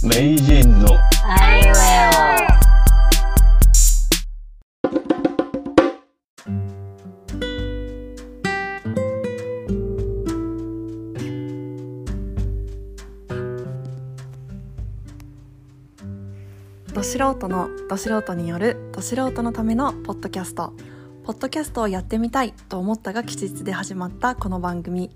名人のあいうえど素人のど素人によるど素人のためのポッドキャスト。ポッドキャストをやってみたいと思ったが吉日で始まったこの番組。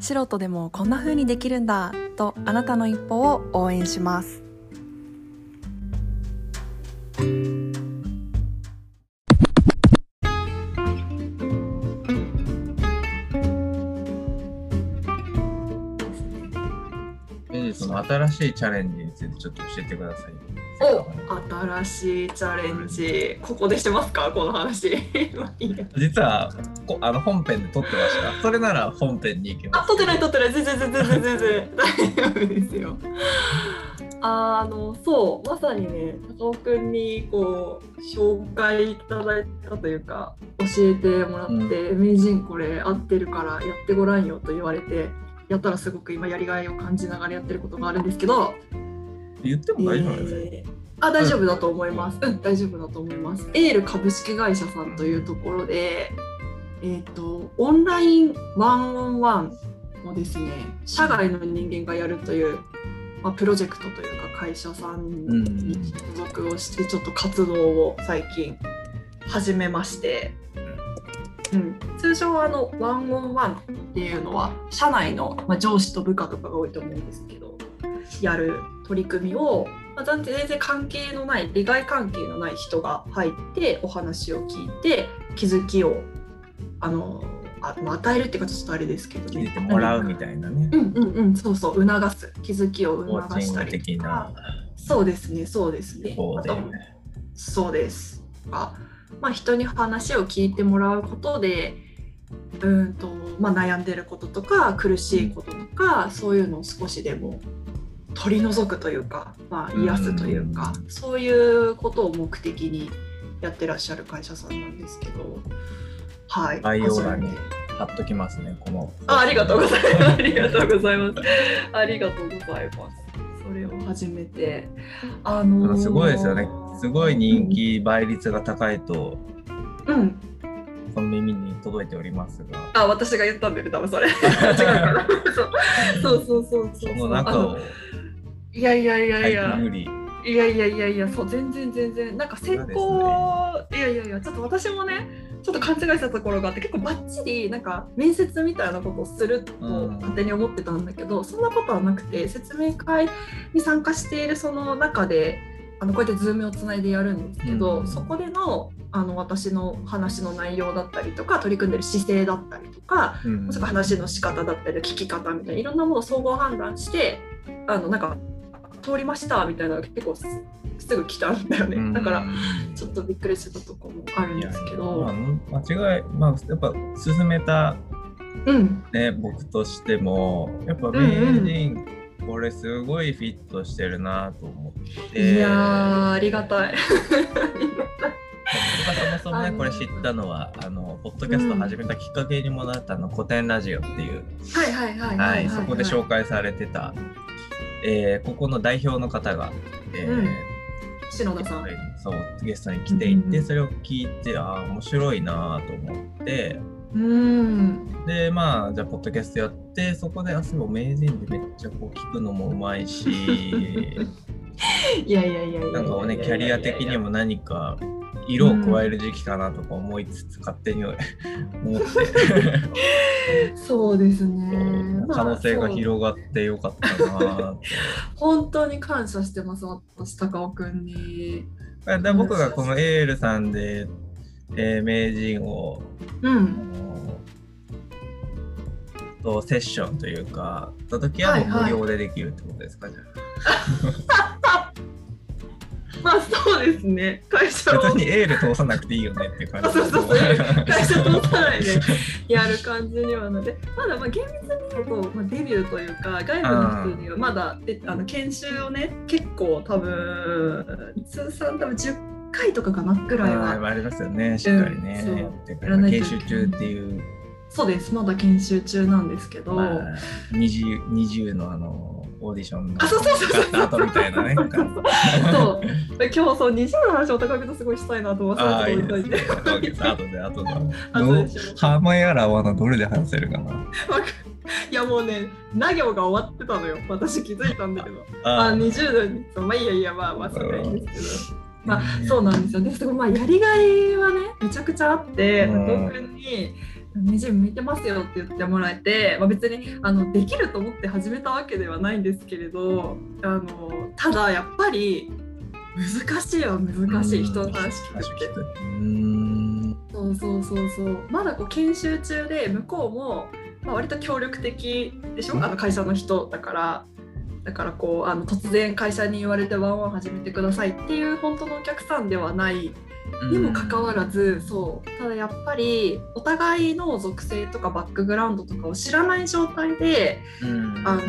素人でもこんな風にできるんだとあなたの一歩を応援します新しいチャレンジについてちょっと教えてください。お新しいチャレンジ。ここでしてますか？この話。実はこあの本編で撮ってました。それなら本編に行きます。あ撮ってない撮ってない。全然全然全然全然。大丈夫ですよ。あのそう。まさにね高尾くんにこう紹介いただいたというか教えてもらって、名人これ合ってるからやってごらんよと言われてやったらすごく今やりがいを感じながらやってることがあるんですけど、言っても大丈夫なんですか、あ大丈夫だと思います。うん、大丈夫だと思います。エール株式会社さんというところで、えっ、とオンラインワンオンワンをですね、社外の人間がやるというまあプロジェクトというか会社さんに所属をしてちょっと活動を最近始めまして。うん、通常あのワンオンワンっていうのは社内の、まあ、上司と部下とかが多いと思うんですけどやる取り組みを、まあ、全然関係のない利害関係のない人が入ってお話を聞いて気づきをあのあ、まあ、与えるっていうかちょっとあれですけどね。聞いてもらうみたいなね。うんうんうん。そうそう。促す。気づきを促したり的な。とかそうですね。そうですね。方で。あとそうです。がまあ、人に話を聞いてもらうことでうんと、まあ、悩んでることとか苦しいこととか、そういうのを少しでも取り除くというか、まあ、癒すというか、そういうことを目的にやってらっしゃる会社さんなんですけど、はい、概要欄に貼っときますね、この。あありがとうございます。ありがとうございます。ありがとうございます。それを始めて、あのーすごいですよね。すごい人気倍率が高いと、うん、この耳に届いておりますが、あ、私が言ったんだよね、多分それ。違うかな。そうそうそうそうそう。その中をいやいやいやい入や。無理。いやいやいやいや、そう全然全然。なんか先行、いやいやいやちょっと私もねちょっと勘違いしたところがあって結構バッチリなんか面接みたいなことをするとうん。勝手に思ってたんだけど、そんなことはなくて説明会に参加しているその中であのこうやってズームをつないでやるんですけど、うん。そこでのあの私の話の内容だったりとか取り組んでる姿勢だったりとかうん。話の仕方だったり聞き方みたいないろんなものを総合判断してあのなんか通りましたみたいなのが結構すすぐ来たんだよね、うん。だからちょっとびっくりしたところもあるんですけど、まあ、間違い、まあ、やっぱ進めた、うん。ね、僕としてもやっぱ名人、これすごいフィットしてるなと思って。いやーありがたい。そもそもねこれ知ったのはあのポッドキャスト始めたきっかけにもなったの古典ラジオっていう、はいはいはいははいいそこで紹介されてた、えーここの代表の方が、えーうん。篠田さん。そうゲストに来ていて、うん。うんそれを聞いてああ面白いなと思って。うん。でまあじゃあポッドキャストやってそこであそういえば名人でめっちゃこう聞くのもうまいし。いやいやいやいやいやなんかねキャリア的にも何か色を加える時期かなとか思いつつ勝手に 思って、そうですね。可能性が広がってよかったなと。本当に感謝してます私高尾くんに。で僕がこのエールさんで、えー名人をうん。とセッションというかた時は無料でできるってことですか、じゃ まあそうですね。会社を。にエール通さなくていいよねって感じ。あそうそうそう。会社通さないで やる感じにはなって。まだまあ厳密に言うと、まあ、デビューというか外部の人にはまだであの研修をね結構多分通算多分10回とかかなぐらいは。あありますよね。しっかりね、そう。やってからやらないとい研修中っていう、そうです。まだ研修中なんですけど、まあ、20, 20のあのオーディションのあそうそうそうそう。使った後みたいなね。今日そう20の話を高木とすごいしたいなと思ってああ、いいです。ね。後で、後で、後で。後でしよう。ハーマやらはな、どれで話せるかな。い。やもうね作業が終わってたのよ。私気づいたんだけど。ああ。20度にそうまあいいやいやまあまあそれはいいんですけど。まあそうなんですよ。ねすごいまあやりがいはねめちゃくちゃあってうん。高くんにネジ向いてますよって言ってもらえて、まあ、別にあのできると思って始めたわけではないんですけれどあのただやっぱり難しいは難しい人の話聞くって。そうそうそうそう。まだこう研修中で向こうも、まあ、割と協力的でしょ？あの会社の人だから。だからこうあの突然会社に言われてワンワン始めてくださいっていう本当のお客さんではないにもかかわらずそうただやっぱりお互いの属性とかバックグラウンドとかを知らない状態でうん、あの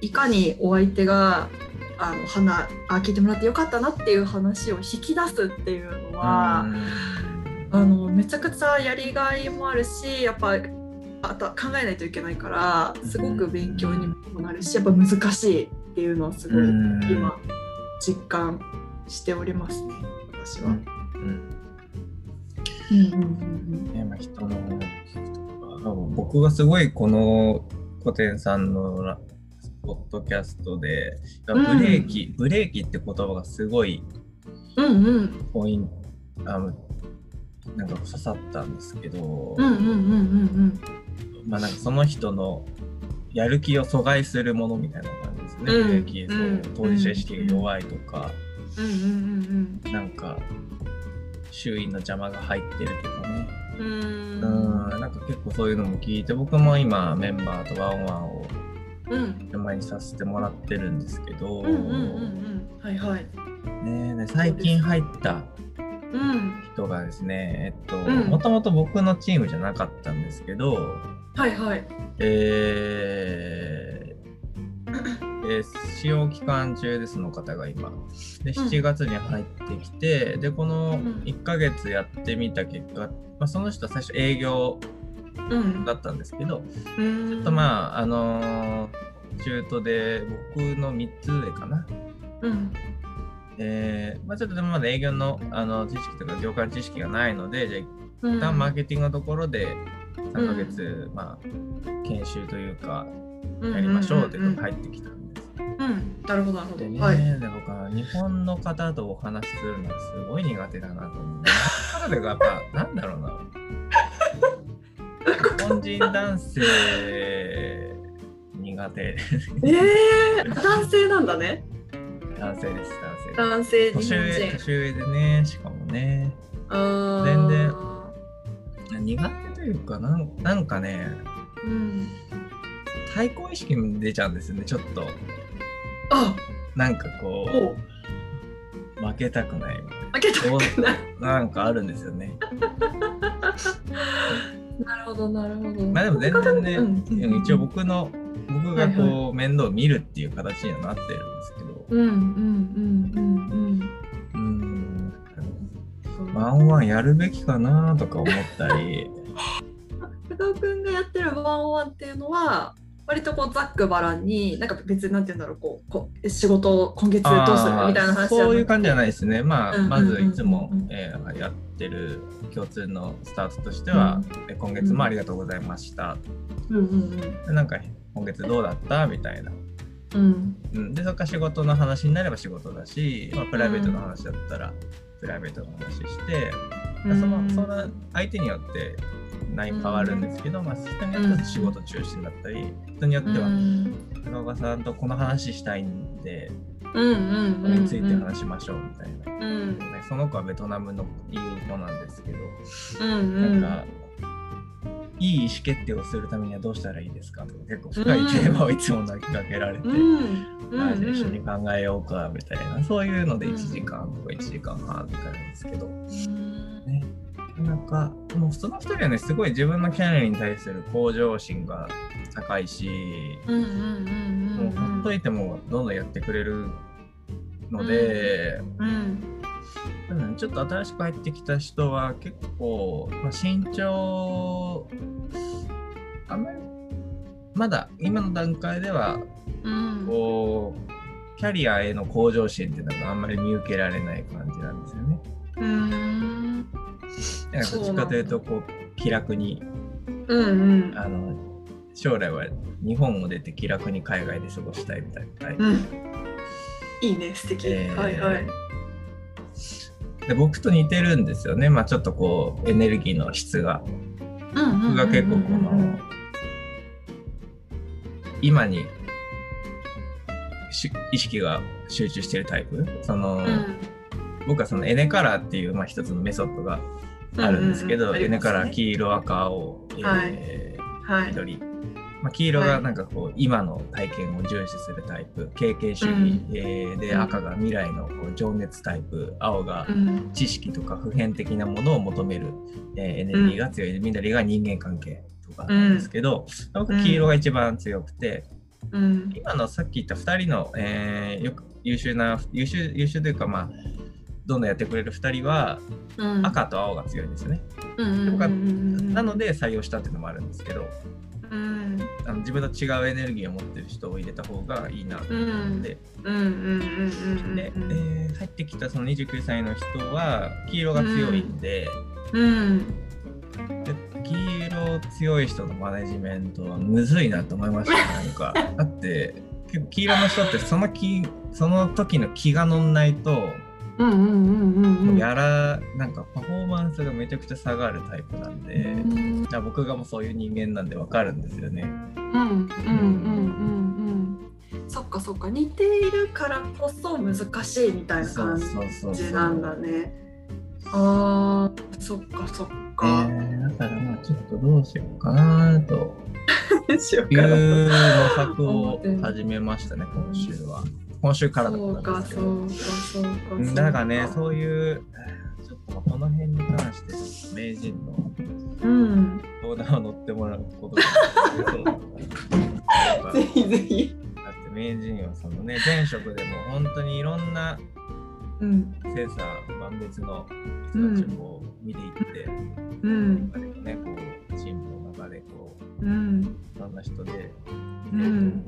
いかにお相手があの話あ聞いてもらってよかったなっていう話を引き出すっていうのは。あのめちゃくちゃやりがいもあるしやっぱあと考えないといけないからすごく勉強にもなるしやっぱ難しいっていうのはすごいうん今実感しておりますね私は。人の聞くとか僕がすごいこの古典さんのラポッドキャストでブレーキ、ブレーキって言葉がすごいうんうんうんポイントあのなんか刺さったんですけど、うんうんうんうんまあなんかその人のやる気を阻害するものみたいな感じですね、うん。ブレーキそううん当事者意識が弱いとか、うんうんうん。なんか周囲の邪魔が入ってるとかね、うん。なんか結構そういうのも聞いて僕も今メンバーとワンワンをうん。前にさせてもらってるんですけど、うんうんうんうんはいはい。ねで最近入ったうん。人がですねえっとうん。もともと僕のチームじゃなかったんですけど、はいはい。えーえー使用期間中でその方が今。で7月に入ってきて、でこのん。1ヶ月やってみた結果、まあ、その人は最初営業うんだったんですけど、うん。ちょっとまああのー中途で僕の3つ上かな。うん。えーまあ、ちょっとでもまだ営業のあの知識とか業界の知識がないので、じゃあうん。一旦マーケティングのところで3ヶ月、まあ、研修というかやりましょうっていうのが入ってきたん。うん、なるほどなるほど。でね、はい。で僕は日本の方とお話しするのがすごい苦手だなと思う。それがやっぱなんだろうな。日本人男性苦手。ええー、男性なんだね。男性です、男性。男性年上、人。年上でね、しかもね。全然苦手というかなん、なんかね、うん。対抗意識も出ちゃうんですよね、ちょっと。あ、なんかこおう、う、負けたくないみたいな。開けたこくない。うなんかあるんですよね。なるほどなるほど。まあでも全然ね、うん一応僕の僕がこう、はい面倒を見るっていう形にはなってるんですけど、うんうんうんうーん、うんうん。ワンワンやるべきかなとか思ったり、工藤君がやってるワンワンっていうのは。割とこうざっくばらんになんか別になんて言うんだろうこうこう仕事を今月どうする？みたいな話そういう感じじゃないですね。まあ、うんまずいつもうん。うんうん、えーやってる共通のスタートとしては、え今月もありがとうございました。うんうんでなんか今月どうだった？みたいな。うん。うん、でそこから仕事の話になれば仕事だし、まあ、プライベートの話だったらプライベートの話して、うん。そのその相手によって内容変わるんですけど、まあ、人によっては仕事中心だったり人によってはうん。高岡さんとこの話したいんでうんうんこれについて話しましょうみたいな、うん。ねその子はベトナムのいい子なんですけど、うんうん。なんかいい意思決定をするためにはどうしたらいいですかとか結構深いテーマをいつも投げかけられて。うん。まあ、じゃあ一緒に考えようかみたいな、そういうのでうん1時間とか1時間半とかなんですけど、うん。ね、なんかもうその2人はねすごい自分のキャリアに対する向上心が高いし、もうほっといてもどんどんやってくれるので、うんうんちょっと新しく入ってきた人は結構、まあ、身長あんまりまだ今の段階ではうん。こキャリアへの向上心っていうのがあんまり見受けられない感じなんですよね。うーんどっちかというとこう気楽にうんうんあの将来は日本を出て気楽に海外で過ごしたいみたいなタイプうん。いいね素敵、えー。はいはい。で僕と似てるんですよね、まあ、ちょっとこうエネルギーの質が。僕が結構この今にし意識が集中してるタイプ？その、うん僕はそのエネカラーっていう、まあ、一つのメソッドがあるんですけど、うんうんうんエネカラー黄色赤青、えーはい。緑、まあ、黄色がなんかこう、今の体験を重視するタイプ経験主義、うん。えーでうん。赤が未来のこう情熱タイプ青がうん。知識とか普遍的なものを求める、えーエネルギーが強い、緑が人間関係とかなんですけど、僕黄色が一番強くて、うん。今のさっき言った2人の、えーよく優秀な優秀優秀というかまあどんどんやってくれる2人はうん。赤と青が強いんですよね。うんうんうんうんなので採用したっていうのもあるんですけどうん。あの自分と違うエネルギーを持ってる人を入れた方がいいなと思って、で、えー入ってきたその29歳の人は黄色が強いんで,、うん。で黄色強い人のマネジメントはむずいなと思いましたなんか。だって結構黄色の人ってその気その時の気が乗んないとうんうんうんうんうん。やらなんかパフォーマンスがめちゃくちゃ下がるタイプなんで、うん。じゃあ僕がもうそういう人間なんでわかるんですよね。うんうんうんうんうん。そっかそっか似ているからこそ難しいみたいな感じなんだね。あーそっかそっえか、ーだからまあちょっとどうしようかなと。しようかないう模索を始めましたね今週は。今週からだったんかですけど。そうかそうかうんそうだからねうそういうちょっとこの辺に関して名人のうん。相談を乗ってもらうことができそう ぜひぜひ。だって名人はそのね前職でも本当にいろんなうん。センサー万別の人たちを見ていって、うん。中でもねこうチームの中でこううん。いろんな人でうん。うん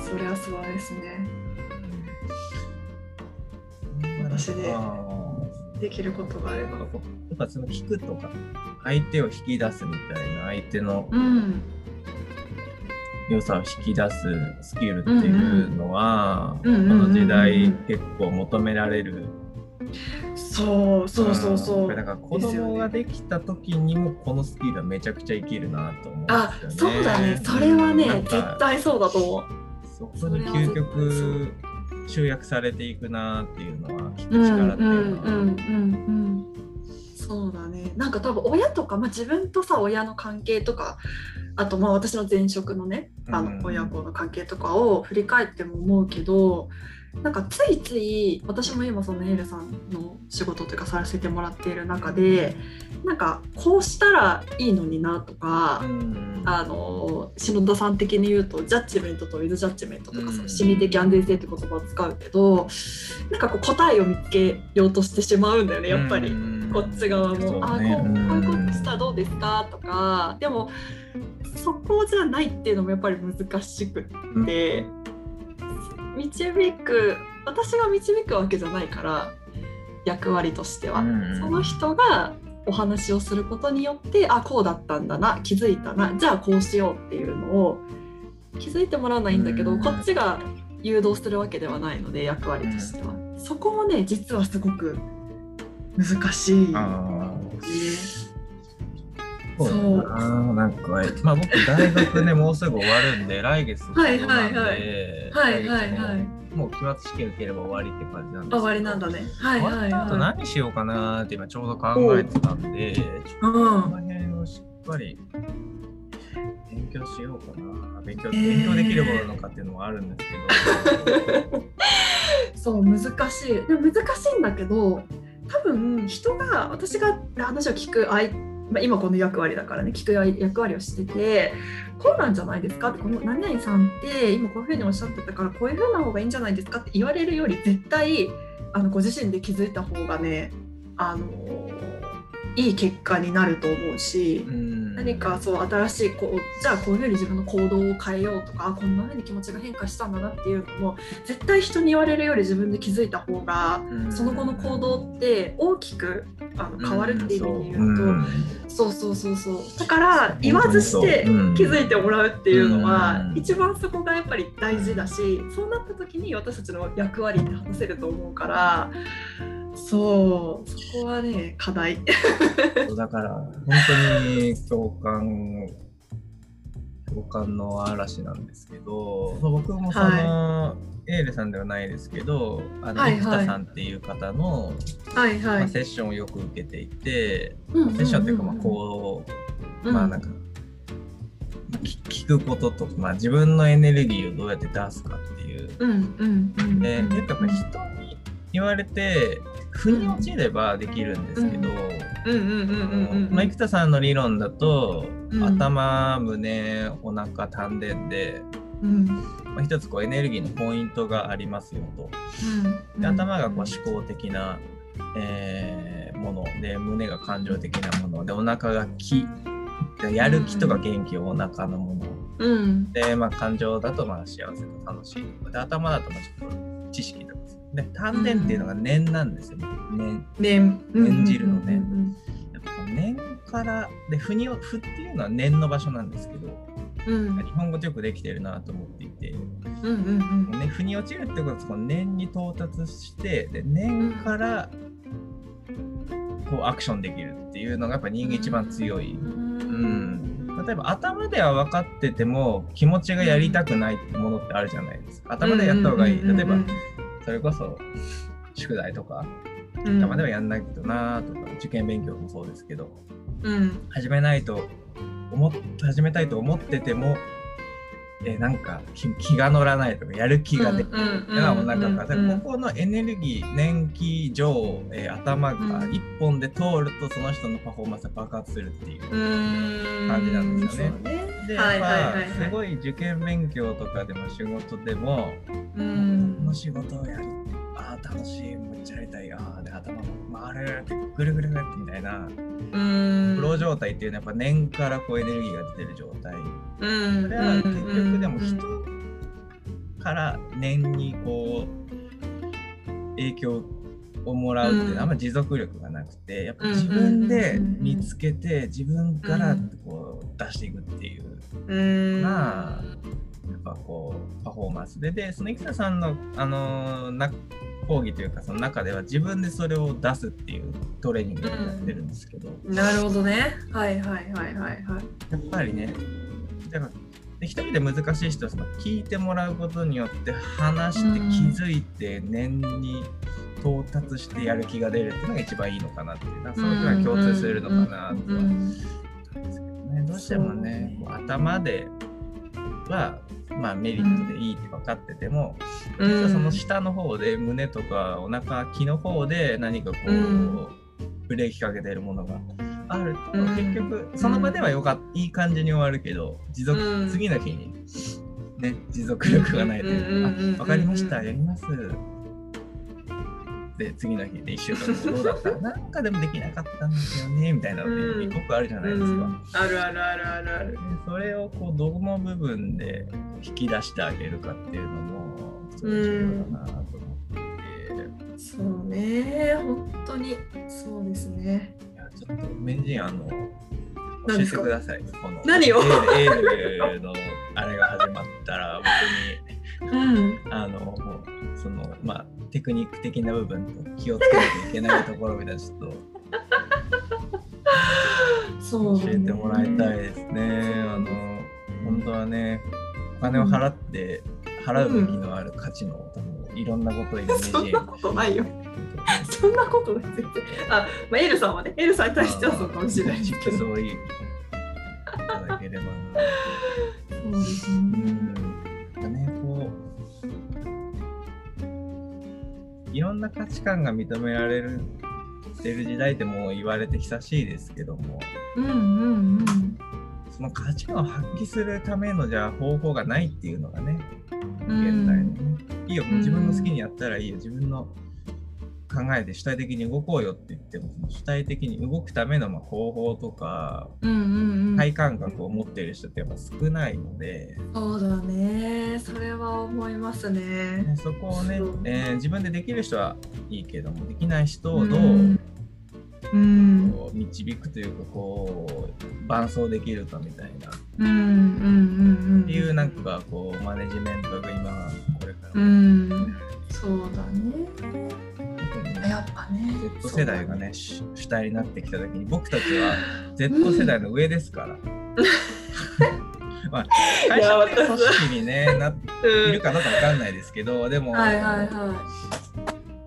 それはそうですね私であできることがあれば。ーやっぱその聞くとか相手を引き出すみたいな相手のうん。良さを引き出すスキルっていうのは、この時代結構求められる。そうそうそうそう。ん。だから子供ができた時にもこのスキルはめちゃくちゃ生きるなと思うんあ。そうだね。それはね絶対そうだと思う。そこに究極集約されていくなっていうのは聞く力っていうのは。うんうんうんそうだね。なんか多分親とか、まあ、自分とさ親の関係とかあとまあ私の前職のねあうん。の親子の関係とかを振り返っても思うけどなんかついつい私も今そのエールさんの仕事というかさせてもらっている中でなんかこうしたらいいのになとか、うん。あの篠田さん的に言うとジャッジメントとウィズジャッジメントとか、うん。心理的安全性って言葉を使うけどなんかこう答えを見つけようとしてしまうんだよねやっぱり。うんこっち側も、そうあこうねこういうことしたらどうですか？とかでもそこじゃないっていうのもやっぱり難しくって、導く私が導くわけじゃないから役割としては、うんその人がお話をすることによってあこうだったんだな気づいたなじゃあこうしようっていうのを気づいてもらうのはいいんだけど、うん。こっちが誘導するわけではないので役割としては、そこもね実はすごく難しい。そうだななんか、まあ僕大学ね、もうすぐ終わるんで、来月はいはいはいはいはいはいもう期末試験受ければ終わりって感じなんです終わりなんだね。はいはいった後はい。何しようかなって今ちょうど考えてたんで、ちょっとこの辺をしっかり勉強しようかな。勉強,、えー勉強できるものなのかっていうのもあるんですけど。そう難しい。でも難しいんだけど、多分人が私が話を聞く相まあ、今この役割だからね聞く役割をしててこうなんじゃないですかってこの何々さんって今こういうふうにおっしゃってたからこういうふうな方がいいんじゃないですかって言われるより絶対あのご自身で気づいた方がねあのいい結果になると思うしう、ん。何かそう新しいこうじゃあこういうふうに自分の行動を変えようとかあこんなふうに気持ちが変化したんだなっていうのも絶対人に言われるより自分で気づいた方がうん。その後の行動って大きくあの変わるっていう意味で言うと、う。んそうそうそうそう。だから言わずしてうん。気づいてもらうっていうのは、うん。一番そこがやっぱり大事だしそうなった時に私たちの役割って果たせると思うからそう。そこはね課題。だから本当に共感共感の嵐なんですけどそう僕もその、エールさんではないですけどあの、はいはい。生田さんっていう方の、はいはい。まあ、セッションをよく受けていて、うんうんうんうん。セッションっていうかまあこう、まあなんか聞聞くことと、まあ、自分のエネルギーをどうやって出すかっていう。うんうんうんで、うん。やっぱ人に言われて、腑に落ちればできるんですけど、生田さんの理論だと、うん。頭、胸、お腹、丹田で、うん。まあ、一つこうエネルギーのポイントがありますよと。うん。で頭がこう思考的な、えーもので、胸が感情的なもので、お腹が気。でやる気とか元気をお腹のもの。うん。で、まあ、感情だとまあ幸せと楽しい。とかで頭だとまあちょっと知識とかで丹田っていうのが念なんですよね。念ね念じるのねうんやっぱ念からで腑に腑っていうのは念の場所なんですけどうん。日本語よくできてるなと思っていて、うんうんうん。ね、腑に落ちるってことはその念に到達してで念からこうアクションできるっていうのがやっぱ人間一番強い、うん、例えば頭では分かってても気持ちがやりたくないものってあるじゃないですか。頭でやった方がいい。例えばそれこそ宿題とか頭ではやんないけどなとか受験勉強もそうですけどうん。始めないと思っ始めたいと思っててもえーなんか気気が乗らないとかやる気が出ないっていうのはお腹から、うんここのエネルギー年気上、えー頭が一本で通るとその人のパフォーマンスが爆発するっていう。感感じなんですよねでやっぱ、はいはいはいはいすごい受験勉強とかでも仕事でも、うんこの仕事をやるああ楽しい。めっちゃやりたい。あーで頭が回るってぐるぐるぐるってみたいな。うん。フロー状態っていうのはやっぱ念からこうエネルギーが出てる状態。うん。それは結局でも人から念にこう影響をもらうっていうのはあんま持続力がなくてやっぱ自分で見つけて自分からこう出していくっていう。うん。まあやっぱこうパフォーマンス。ででその生田さんのあのーな講義というかその中では自分でそれを出すっていうトレーニングをやってるんですけど、なるほどね。はいはいはいはいはい。やっぱりねだからで一人で難しい人はその聞いてもらうことによって話してうん。気づいて念に到達してやる気が出るっていうのが一番いいのかなっていうなんかそのくらい共通するのかなとは思うんですけどね。どうしてもねそうこう頭ではまあメリットでいいって分かってても、うん。実はその下の方で胸とかお腹気の方で何かこう、うん。ブレーキかけてるものがあると、うん。結局その場ではよかっいい感じに終わるけど持続、うん。次の日にね持続力がないというか、分かりましたやりますで次の日で1週間後どうだった？なんかでもできなかったんですよねみたいなのってうん。よくあるじゃないですか。うん。あるあるあるあるある。でそれをこうどの部分で引き出してあげるかっていうのもすごい重要だなと思って、そうね本当にそうですね。いやちょっと名人あの教えてください。この何を？エールのあれが始まったら僕に。うん。あのそのまあテクニック的な部分と気をつけなきゃいけないところみたいなちょっと。そう教えてもらいたいですね。あの本当はねお金を払って払うべきのある価値の多分いろんなことを今名人そんなことないよ。そんなことない絶対。あまあエルさんはね。エルさんに対してはそうかもしれないですけどそういういただければな。そうですうねいろんな価値観が認められるしてる時代ってもう言われて久しいですけどもうんうんうん。その価値観を発揮するためのじゃあ方法がないっていうのがねうん。現代のね、いいよ自分の好きにやったらいいよ。自分の考えて主体的に動こうよって言っても、主体的に動くためのまあ方法とか。体感覚を持っている人ってやっぱ少ないので、そうだね。それは思いますね。ねそこをねえー自分でできる人はいいけども、できない人をどう、うんう導くというかこう伴走できるかみたいなっうんうんうんうん。ていうなんかこうマネジメントが今これから、うん。そうだね。Z 世代がね主主体になってきた時に僕たちは Z 世代の上ですから。まあ、会社って組織に、ね、なうんいるかどうかわかんないですけどでも、はいはいは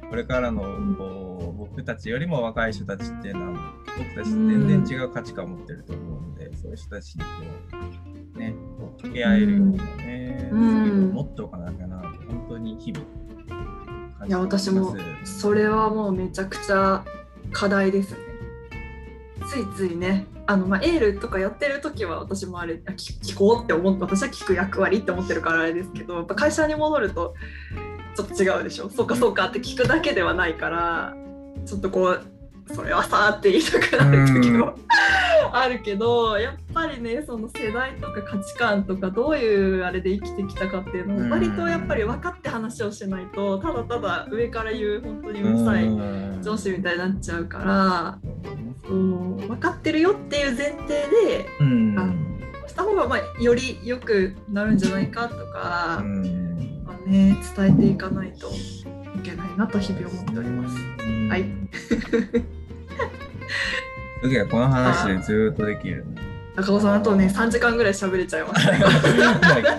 これからのこう僕たちよりも若い人たちっていうのは僕たちと全然違う価値観を持ってると思うので、そういう人たちにこうねこう掛け合えるようなね、うん。スキルを持っておかなきゃなと本当に日々。感い。いや私もそれはもうめちゃくちゃ課題ですね。ついついね、あのまあエールとかやってる時は私もあれあ聞聞こうって思って私は聞く役割って思ってるからあれですけど、やっぱ会社に戻るとちょっと違うでしょ。そうかそうかって聞くだけではないから、ちょっとこうそれはさーって言いたくなる時もあるけど、やっぱりねその世代とか価値観とかどういうあれで生きてきたかっていうのを割とやっぱり分かって話をしないとただただ上から言う本当にうるさい上司みたいになっちゃうから、うん、分かってるよっていう前提でうん。あした方がまあより良くなるんじゃないかとか、うん。まあね、伝えていかないといけないなと日々思っております。はい。次はこの話でずーっとできるね。中尾さんあとね3時間ぐらい喋れちゃいますね。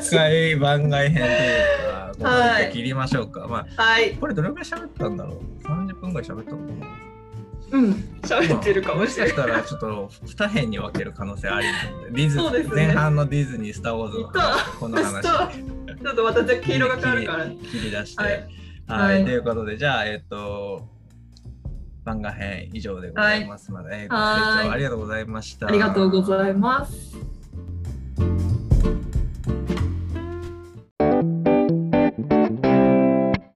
一回番外編というか、はいで切りましょうか。まあ、はい。これどれくらい喋ったんだろう ?30 分ぐらい喋ったのかな？うん。喋ってるかもしれない。もしかしたらちょっと2編に分ける可能性ありディズそうですね前半のディズニー、スター・ウォーズの話この話ちょっとまたじゃあ黄色が変わるから。切り出して。ははいい。はいということで、じゃあ、えっと、番外編以上でございますので、ご清はい聴ありがとうございました。ありがとうございます。